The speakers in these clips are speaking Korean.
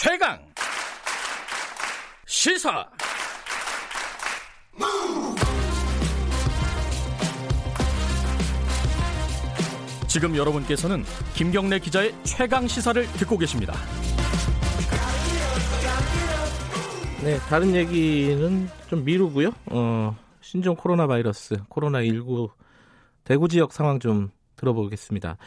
최강 시사 지금 여러분께서는 김경래 기자의 최강 시사를 듣고 계십니다. 네, 다른 얘기는 좀 미루고요. 어, 신종 코로나 바이러스, 코로나 19 대구 지역 상황 좀 들어보겠습니다.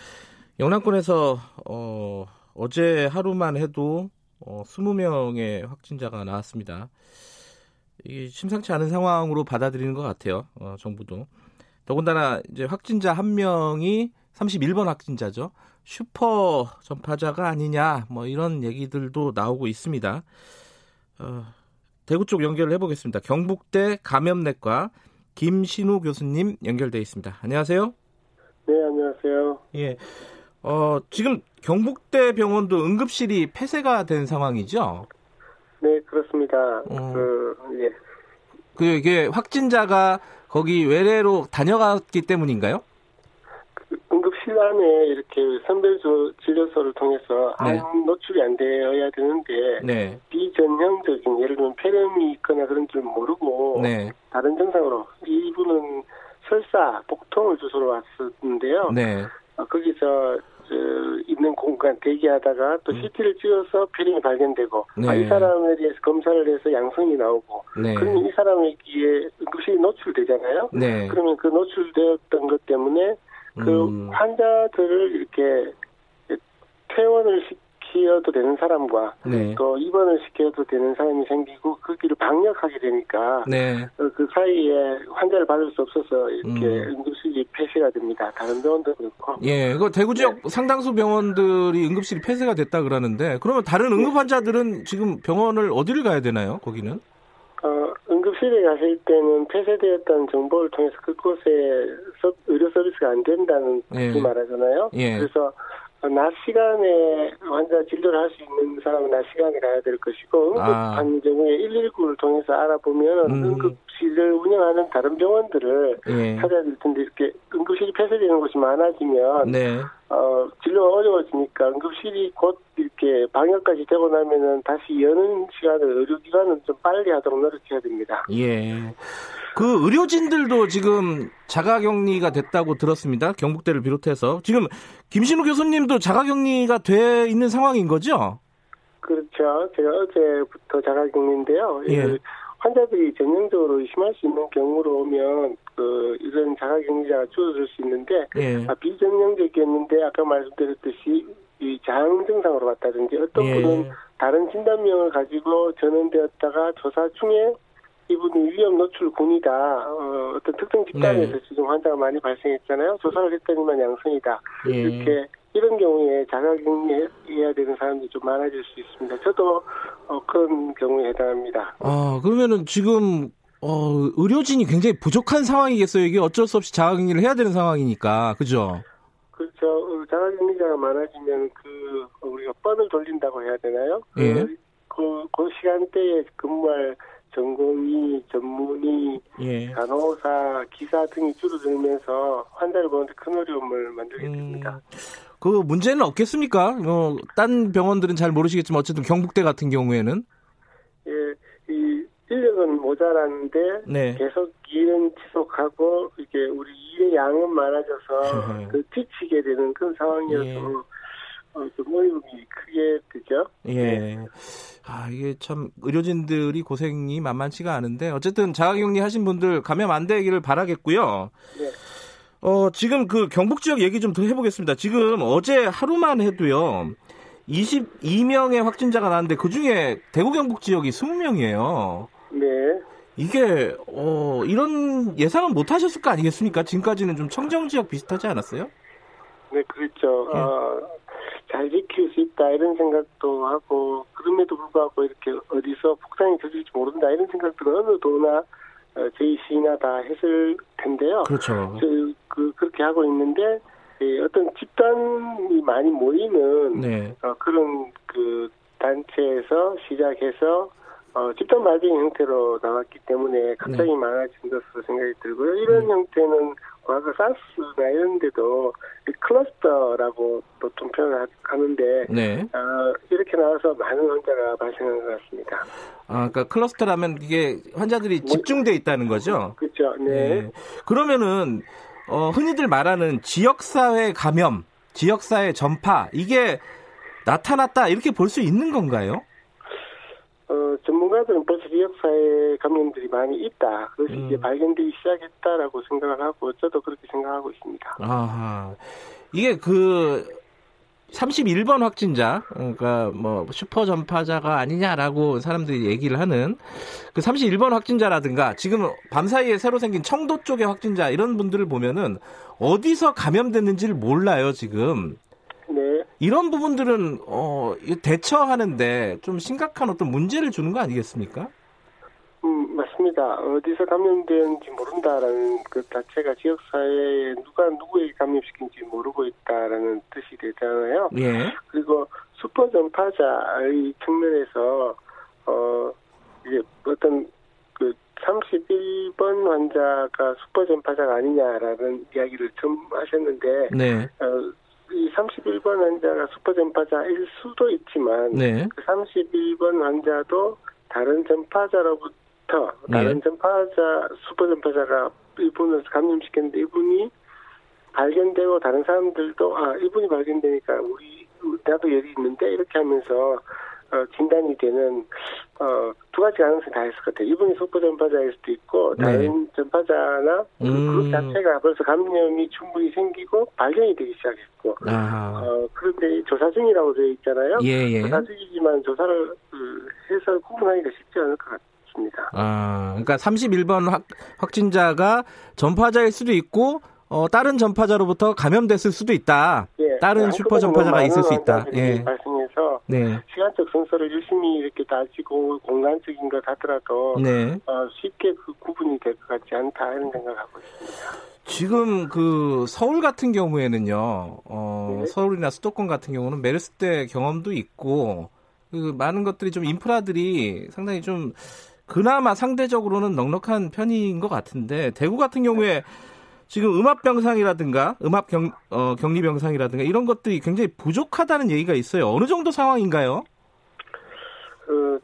영남권에서 어, 어제 하루만 해도 어, 20명의 확진자가 나왔습니다. 이 심상치 않은 상황으로 받아들이는 것 같아요. 어, 정부도. 더군다나 이제 확진자 한 명이 31번 확진자죠. 슈퍼 전파자가 아니냐, 뭐 이런 얘기들도 나오고 있습니다. 어, 대구 쪽 연결을 해보겠습니다. 경북대 감염내과 김신우 교수님 연결돼 있습니다. 안녕하세요. 네, 안녕하세요. 예. 어, 지금 경북대 병원도 응급실이 폐쇄가 된 상황이죠? 네, 그렇습니다. 어. 그, 예. 그 이게 확진자가 거기 외래로 다녀갔기 때문인가요? 그 응급실 안에 이렇게 선별 조- 진료소를 통해서 네. 안 노출이 안 되어야 되는데 네. 비전형적인 예를 들면 폐렴이 있거나 그런 줄 모르고 네. 다른 증상으로 이분은 설사 복통을 주소로 왔었는데요. 네. 어, 거기서 저, 있는 공간 대기하다가 또 CT를 찍어서 폐렴이 발견되고 음. 네. 아, 이 사람에 대해서 검사를 해서 양성이 나오고 네. 그러면 이 사람에게 응급실이 노출되잖아요. 네. 그러면 그 노출되었던 것 때문에 그 음. 환자들을 이렇게 퇴원을 시 켜도 되는 사람과 네. 또 입원을 시켜도 되는 사람이 생기고 그 길을 방역하게 되니까 네. 어, 그 사이에 환자를 받을 수 없어서 이렇게 음. 응급실이 폐쇄가 됩니다. 다른 병원도 그렇고. 예, 그 대구 지역 상당수 병원들이 응급실이 폐쇄가 됐다 그러는데 그러면 다른 응급 환자들은 지금 병원을 어디를 가야 되나요? 거기는? 어, 응급실에 가실 때는 폐쇄되었다는 정보를 통해서 그곳에 서- 의료 서비스가 안 된다는 예. 그 말하잖아요. 예. 그래서 어, 낮 시간에 환자 진료를 할 수 있는 사람은 낮 시간에 가야 될 것이고 아. 응급한 경우에 119를 통해서 알아보면 음. 응급 실을 운영하는 다른 병원들을 예. 찾아야 될 텐데 이렇게 응급실이 폐쇄되는 곳이 많아지면 네. 어, 진료가 어려워지니까 응급실이 곧 이렇게 방역까지 되고 나면은 다시 여는 시간을 의료기관은 좀 빨리 하도록 노력해야 됩니다. 예. 그 의료진들도 지금 자가격리가 됐다고 들었습니다. 경북대를 비롯해서. 지금 김신우 교수님도 자가격리가 돼 있는 상황인 거죠? 그렇죠. 제가 어제부터 자가격리인데요. 예. 이 환자들이 전형적으로 의심할 수 있는 경우로 오면 그 이런 자가 격리자가 줄어들 수 있는데 예. 아, 비전형적이었는데 아까 말씀드렸듯이 이장 증상으로 왔다든지 어떤 예. 분은 다른 진단명을 가지고 전원되었다가 조사 중에 이분이 위험 노출 군이다. 어, 어떤 특정 집단에서 네. 지금 환자가 많이 발생했잖아요. 조사를 했더니만 양성이다. 예. 이렇게 이런 경우에 자가격리해야 되는 사람들이 좀 많아질 수 있습니다. 저도 어, 그런 경우에 해당합니다. 아, 그러면은 지금 어, 의료진이 굉장히 부족한 상황이겠어요. 이게 어쩔 수 없이 자가격리를 해야 되는 상황이니까. 그죠? 그렇죠. 어, 자가격리자가 많아지면 그 어, 우리가 뻔을 돌린다고 해야 되나요? 예. 그, 그, 그 시간대에 근무할 전공의, 전문의, 예. 간호사, 기사 등이 줄어들면서 환자를 보는데 큰 어려움을 만들게 됩니다. 음, 그 문제는 없겠습니까? 어, 딴 병원들은 잘 모르시겠지만 어쨌든 경북대 같은 경우에는 예, 이 인력은 모자란데 네. 계속 일은 지속하고 이게 우리 일의 양은 많아져서 그 지치게 되는 그런 상황이어서 예. 어, 좀 어려움이 크게 되죠. 예. 아, 이게 참 의료진들이 고생이 만만치가 않은데 어쨌든 자가격리 하신 분들 감염 안 되기를 바라겠고요. 네. 어, 지금 그 경북 지역 얘기 좀 더 해보겠습니다. 지금 어제 하루만 해도요. 22명의 확진자가 나왔는데 그 중에 대구 경북 지역이 20명이에요. 네. 이게 어, 이런 예상은 못 하셨을 거 아니겠습니까? 지금까지는 좀 청정 지역 비슷하지 않았어요? 네, 그렇죠. 예. 어, 잘 지킬 수 있다 이런 생각도 하고 그럼에도 불구하고 이렇게 어디서 폭탄이 터질지 모른다 이런 생각들은 어느 도나 어, 저희 시나 다 했을 텐데요. 그렇죠. 저, 그 그렇게 하고 있는데 예, 어떤 집단이 많이 모이는 네. 어, 그런 그 단체에서 시작해서 어, 집단 발병 형태로 나왔기 때문에 갑자기 네. 많아진 것으로 생각이 들고요. 이런 음. 형태는 과거 사스나 이런 데도 클러스터라고 보통 표현을 하는데 네. 어, 이렇게 나와서 많은 환자가 발생한 것 같습니다. 아, 그러니까 클러스터라면 이게 환자들이 집중돼 있다는 거죠. 그렇죠. 네. 네. 그러면은 어, 흔히들 말하는 지역사회 감염, 지역사회 전파 이게 나타났다 이렇게 볼 수 있는 건가요? 어, 전문가들은 벌써 지역사회 감염들이 많이 있다. 그것이 음. 이제 발견되기 시작했다라고 생각을 하고 저도 그렇게 생각하고 있습니다. 아하. 이게 그 31번 확진자, 그러니까 뭐 슈퍼 전파자가 아니냐라고 사람들이 얘기를 하는 그 31번 확진자라든가 지금 밤 사이에 새로 생긴 청도 쪽의 확진자 이런 분들을 보면은 어디서 감염됐는지를 몰라요, 지금. 네. 이런 부분들은 어 대처하는데 좀 심각한 어떤 문제를 주는 거 아니겠습니까? 음, 맞습니다. 어디서 감염되는지 모른다라는 그 자체가 지역사회에 누가 누구에게 감염시킨지 모르고 있다라는 뜻이 되잖아요. 예. 그리고 슈퍼 전파자의 측면에서 어 이제 어떤 그 31번 환자가 슈퍼 전파자가 아니냐라는 이야기를 좀 하셨는데 네. 어, 이 31번 환자가 슈퍼 전파자일 수도 있지만 네. 그 31번 환자도 다른 전파자로부터 다른 네. 전파자 슈퍼 전파자가 이분을 감염시켰는데 이분이 발견되고 다른 사람들도 아 이분이 발견되니까 우리 나도 열이 있는데 이렇게 하면서 어, 진단이 되는 어, 두 가지 가능성이 다 있을 것 같아요. 이분이 슈퍼 전파자일 수도 있고 네. 다른 전파자나 그 음. 그룹 자체가 벌써 감염이 충분히 생기고 발견이 되기 시작했고 아. 어, 그런데 조사 중이라고 되어 있잖아요. 예, 예. 조사 중이지만 조사를 그, 해서 구분하기가 쉽지 않을 것 같습니다. 아, 그러니까 31번 확, 확진자가 전파자일 수도 있고 어, 다른 전파자로부터 감염됐을 수도 있다. 예, 다른 한꺼번에 슈퍼 전파자가 있을 수 있다. 예. 네. 시간적 순서를 열심히 이렇게 따지고 공간적인 것 하더라도 네. 어, 쉽게 그 구분이 될 것 같지 않다 이런 생각하고 있습니다. 지금 그 서울 같은 경우에는요, 어, 네. 서울이나 수도권 같은 경우는 메르스 때 경험도 있고, 그 많은 것들이 좀 인프라들이 상당히 좀 그나마 상대적으로는 넉넉한 편인 것 같은데, 대구 같은 경우에 지금 음압병상이라든가, 음압 경, 어, 격리병상이라든가 이런 것들이 굉장히 부족하다는 얘기가 있어요. 어느 정도 상황인가요? 그,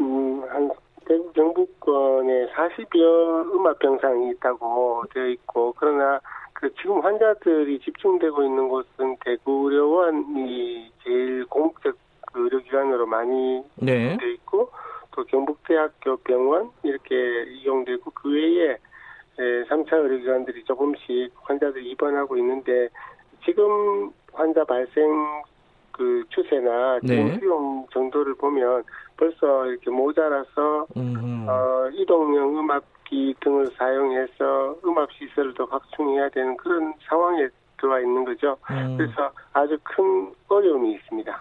음, 한, 대구 경북권에 40여 음압병상이 있다고 되어 있고, 그러나 그 지금 환자들이 집중되고 있는 곳은 대구의료원이 제일 공적 그 의료기관으로 많이 네. 되어 있고, 또 경북대학교 병원 이렇게 이용되고, 그 외에 에, 3차 의료기관들이 조금씩 환자들이 입원하고 있는데, 지금 환자 발생 그 추세나 네. 수용 정도를 보면 벌써 이렇게 모자라서 음, 어, 이동형 음압기 등을 사용해서 음압 시설을 더 확충해야 되는 그런 상황에 들어와 있는 거죠. 음. 그래서 아주 큰 어려움이 있습니다.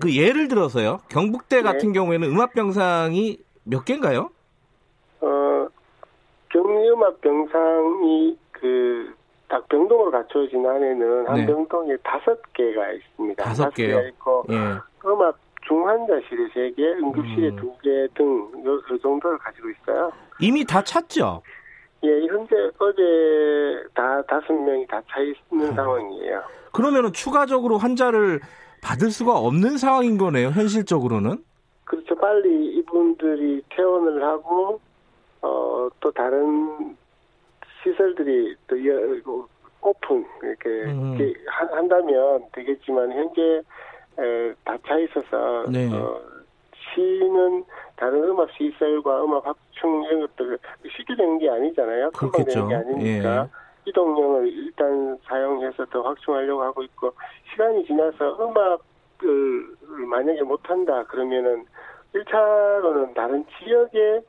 그 예를 들어서요, 경북대 네. 같은 경우에는 음압 병상이 몇 개인가요? 어, 격리음압 병상이 그, 딱 병동으로 갖춰진 안에는 한 네. 병동에 다섯 개가 있습니다. 다섯 개요? 있고, 예. 음압 중환자실에 세 개, 응급실에 음. 두개 등, 요, 요 정도를 가지고 있어요. 이미 다 찼죠? 예, 현재 어제 다 다섯 명이 다 차 있는 음. 상황이에요. 그러면은 추가적으로 환자를 받을 수가 없는 상황인 거네요, 현실적으로는. 그렇죠. 빨리 이분들이 퇴원을 하고, 어, 또 다른 시설들이 또 여- 오픈, 이렇게, 음. 이렇게 한- 한다면 되겠지만, 현재, 다차 있어서, 네. 어, 시는 다른 음압 시설과 음압 확충 이런 것들을 쉽게 되는 게 아니잖아요. 금방 그렇겠죠. 되는 게 아니니까. 예. 이동형을 일단 사용해서 더 확충하려고 하고 있고 시간이 지나서 음악을 만약에 못한다 그러면은 1차로는 다른 지역에 에,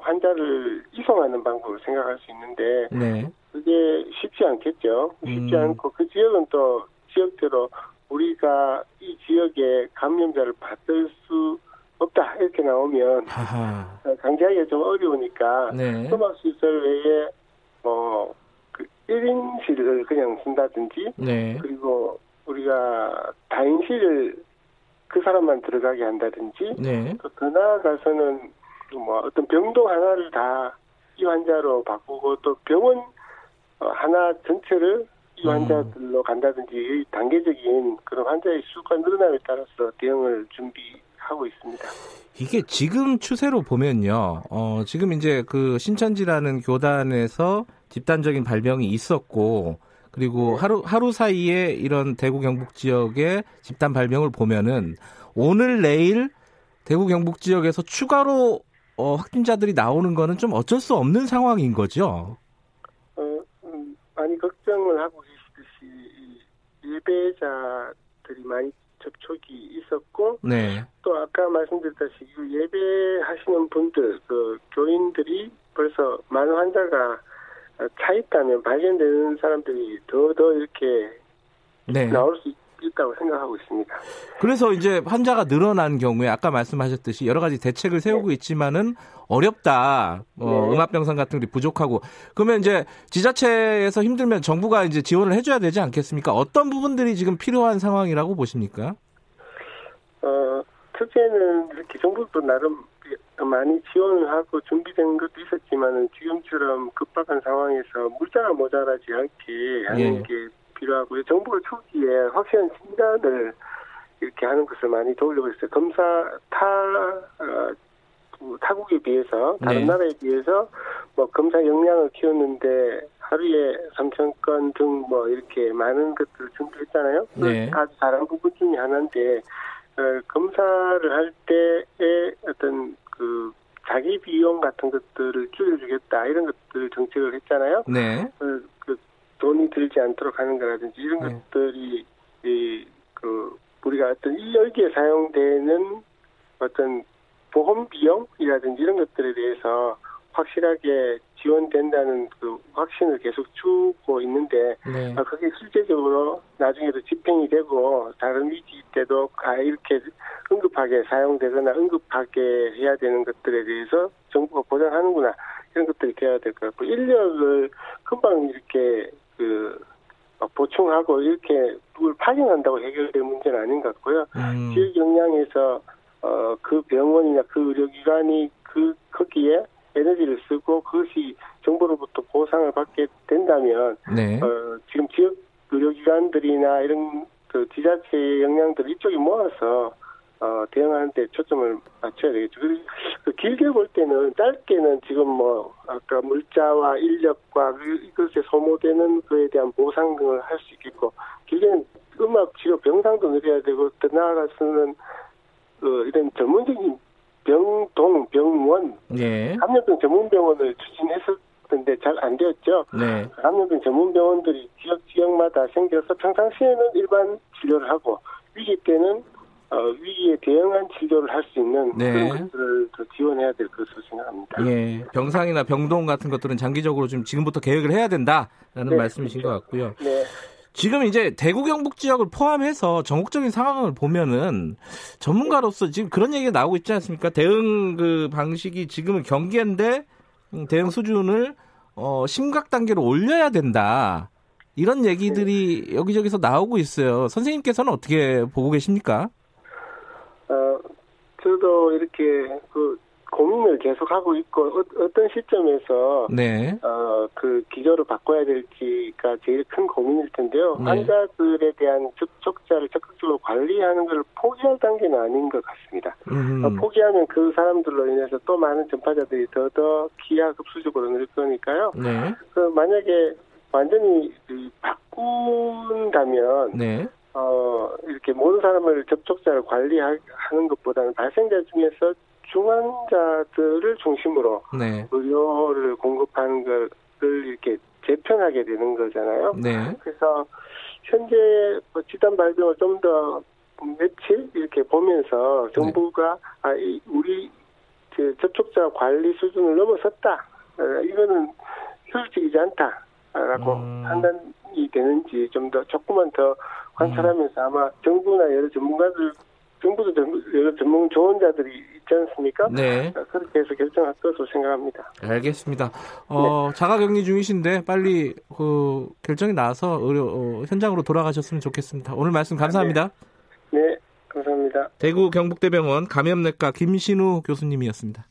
환자를 이송하는 방법을 생각할 수 있는데 네. 그게 쉽지 않겠죠. 쉽지 음. 않고 그 지역은 또 지역대로 우리가 이 지역에 감염자를 받을 수 없다 이렇게 나오면 하하. 어, 강제하기가 좀 어려우니까 네. 음악시설 외에 뭐, 그 1인실을 그냥 쓴다든지, 네. 그리고 우리가 다인실을 그 사람만 들어가게 한다든지, 네. 또더 나아가서는 뭐 어떤 병동 하나를 다 이 환자로 바꾸고 또 병원 어, 하나 전체를 이 음. 환자들로 간다든지 단계적인 그런 환자의 수가 늘어남에 따라서 대응을 준비하고 있습니다. 이게 지금 추세로 보면요. 어, 지금 이제 그 신천지라는 교단에서 집단적인 발병이 있었고 그리고 네. 하루 하루 사이에 이런 대구 경북 지역의 집단 발병을 보면은 오늘 내일 대구 경북 지역에서 추가로 어, 확진자들이 나오는 거는 좀 어쩔 수 없는 상황인 거죠. 어, 음, 많이 걱정을 하고 계시듯이 예배자들이 많이 접촉이 있었고 네. 또 아까 말씀드렸다시피 예배하시는 분들 그 교인들이 벌써 많은 환자가 차 있다면 발견되는 사람들이 더더 이렇게 네. 나올 수 있다고 생각하고 있습니다. 그래서 이제 환자가 늘어난 경우에 아까 말씀하셨듯이 여러 가지 대책을 세우고 네. 있지만은 어렵다. 어, 네. 음압병상 같은 게 부족하고 그러면 이제 지자체에서 힘들면 정부가 이제 지원을 해줘야 되지 않겠습니까? 어떤 부분들이 지금 필요한 상황이라고 보십니까? 어, 첫째는 이렇게 정부도 나름 많이 지원을 하고 준비된 것도 있었지만은 지금처럼 급박한 상황에서 물자가 모자라지 않게 하는 예. 게 필요하고요. 정부가 초기에 확실한 진단을 이렇게 하는 것을 많이 도우려고 했어요. 검사 타 어, 타국에 비해서 다른 네. 나라에 비해서 뭐 검사 역량을 키웠는데 하루에 3천 건 등 뭐 이렇게 많은 것들을 준비했잖아요. 네. 아주 잘한 부분 중에 하나인데 어, 검사를 할 때의 어떤 그 자기 비용 같은 것들을 줄여주겠다 이런 것들 정책을 했잖아요. 네. 그, 그 돈이 들지 않도록 하는 거라든지 이런 네. 것들이 이 그 우리가 어떤 여기에 사용되는 어떤 보험 비용이라든지 이런 것들에 대해서 확실하게 지원된다는 그 확신을 계속 주고 있는데 네. 아, 그게 실제적으로 나중에도 집행이 되고 다른 위기 때도 아 이렇게 응급하게 사용되거나 응급하게 해야 되는 것들에 대해서 정부가 보장하는구나 이런 것들이 돼야 될 것 같고 인력을 금방 이렇게 그 보충하고 이렇게 누굴 파견한다고 해결될 문제는 아닌 것 같고요. 음. 지역 역량에서 어, 그 병원이나 그 의료기관이 그 거기에 에너지를 쓰고 그것이 정부로부터 보상을 받게 된다면 네. 어, 지금 지역 의료기관들이나 이런 그 지자체의 역량들을 이쪽에 모아서 어, 대응하는 데 초점을 맞춰야 되겠죠. 그리고 그 길게 볼 때는 짧게는 지금 뭐 아까 물자와 인력과 그 이것에 소모되는 그에 대한 보상을 할 수 있겠고 길게는 음악 치료 병상도 늘려야 되고 더 나아가서는 그 이런 전문적인 병동 병원 예. 감염병 전문 병원을 추진했었는데 잘 안 되었죠. 네. 감염병 전문 병원들이 지역 지역마다 생겨서 평상시에는 일반 진료를 하고 위기 때는 어, 위기에 대응한 치료를 할 수 있는 네. 그런 것들을 더 지원해야 될 것으로 생각합니다. 예, 병상이나 병동 같은 것들은 장기적으로 좀 지금부터 계획을 해야 된다라는 네, 말씀이신 그렇죠. 것 같고요. 네. 지금 이제 대구 경북 지역을 포함해서 전국적인 상황을 보면은 전문가로서 지금 그런 얘기가 나오고 있지 않습니까? 대응 그 방식이 지금은 경계인데 음, 대응 수준을 어, 심각 단계로 올려야 된다. 이런 얘기들이 여기저기서 나오고 있어요. 선생님께서는 어떻게 보고 계십니까? 어, 저도 이렇게 그 고민을 계속 하고 있고 어, 떤 시점에서 네. 어, 그 기조를 바꿔야 될지가 제일 큰 고민일 텐데요. 네. 환자들에 대한 접촉자를 적극적으로 관리하는 걸 포기할 단계는 아닌 것 같습니다. 어, 포기하면 그 사람들로 인해서 또 많은 전파자들이 더더 기하급수적으로 늘 거니까요. 네. 그 만약에 완전히 바꾼다면 네. 어, 이렇게 모든 사람을 접촉자를 관리하는 것보다는 발생자 중에서 중환자들을 중심으로 네. 의료를 공급하는 것을 이렇게 재편하게 되는 거잖아요. 네. 그래서 현재 뭐 집단 발병을 좀 더 며칠 이렇게 보면서 네. 정부가 네. 아, 이, 우리 그 접촉자 관리 수준을 넘어섰다. 어, 이거는 효율적이지 않다라고 음. 판단이 되는지 좀 더 조금만 더 관찰하면서 음. 아마 정부나 여러 전문가들 정부도 여러 전문 조언자들이 있지 않습니까? 네. 그렇게 해서 결정할 것으로 생각합니다. 알겠습니다. 어, 네. 자가격리 중이신데 빨리 그 결정이 나서 의료 어, 현장으로 돌아가셨으면 좋겠습니다. 오늘 말씀 감사합니다. 네, 네 감사합니다. 대구 경북대병원 감염내과 김신우 교수님이었습니다.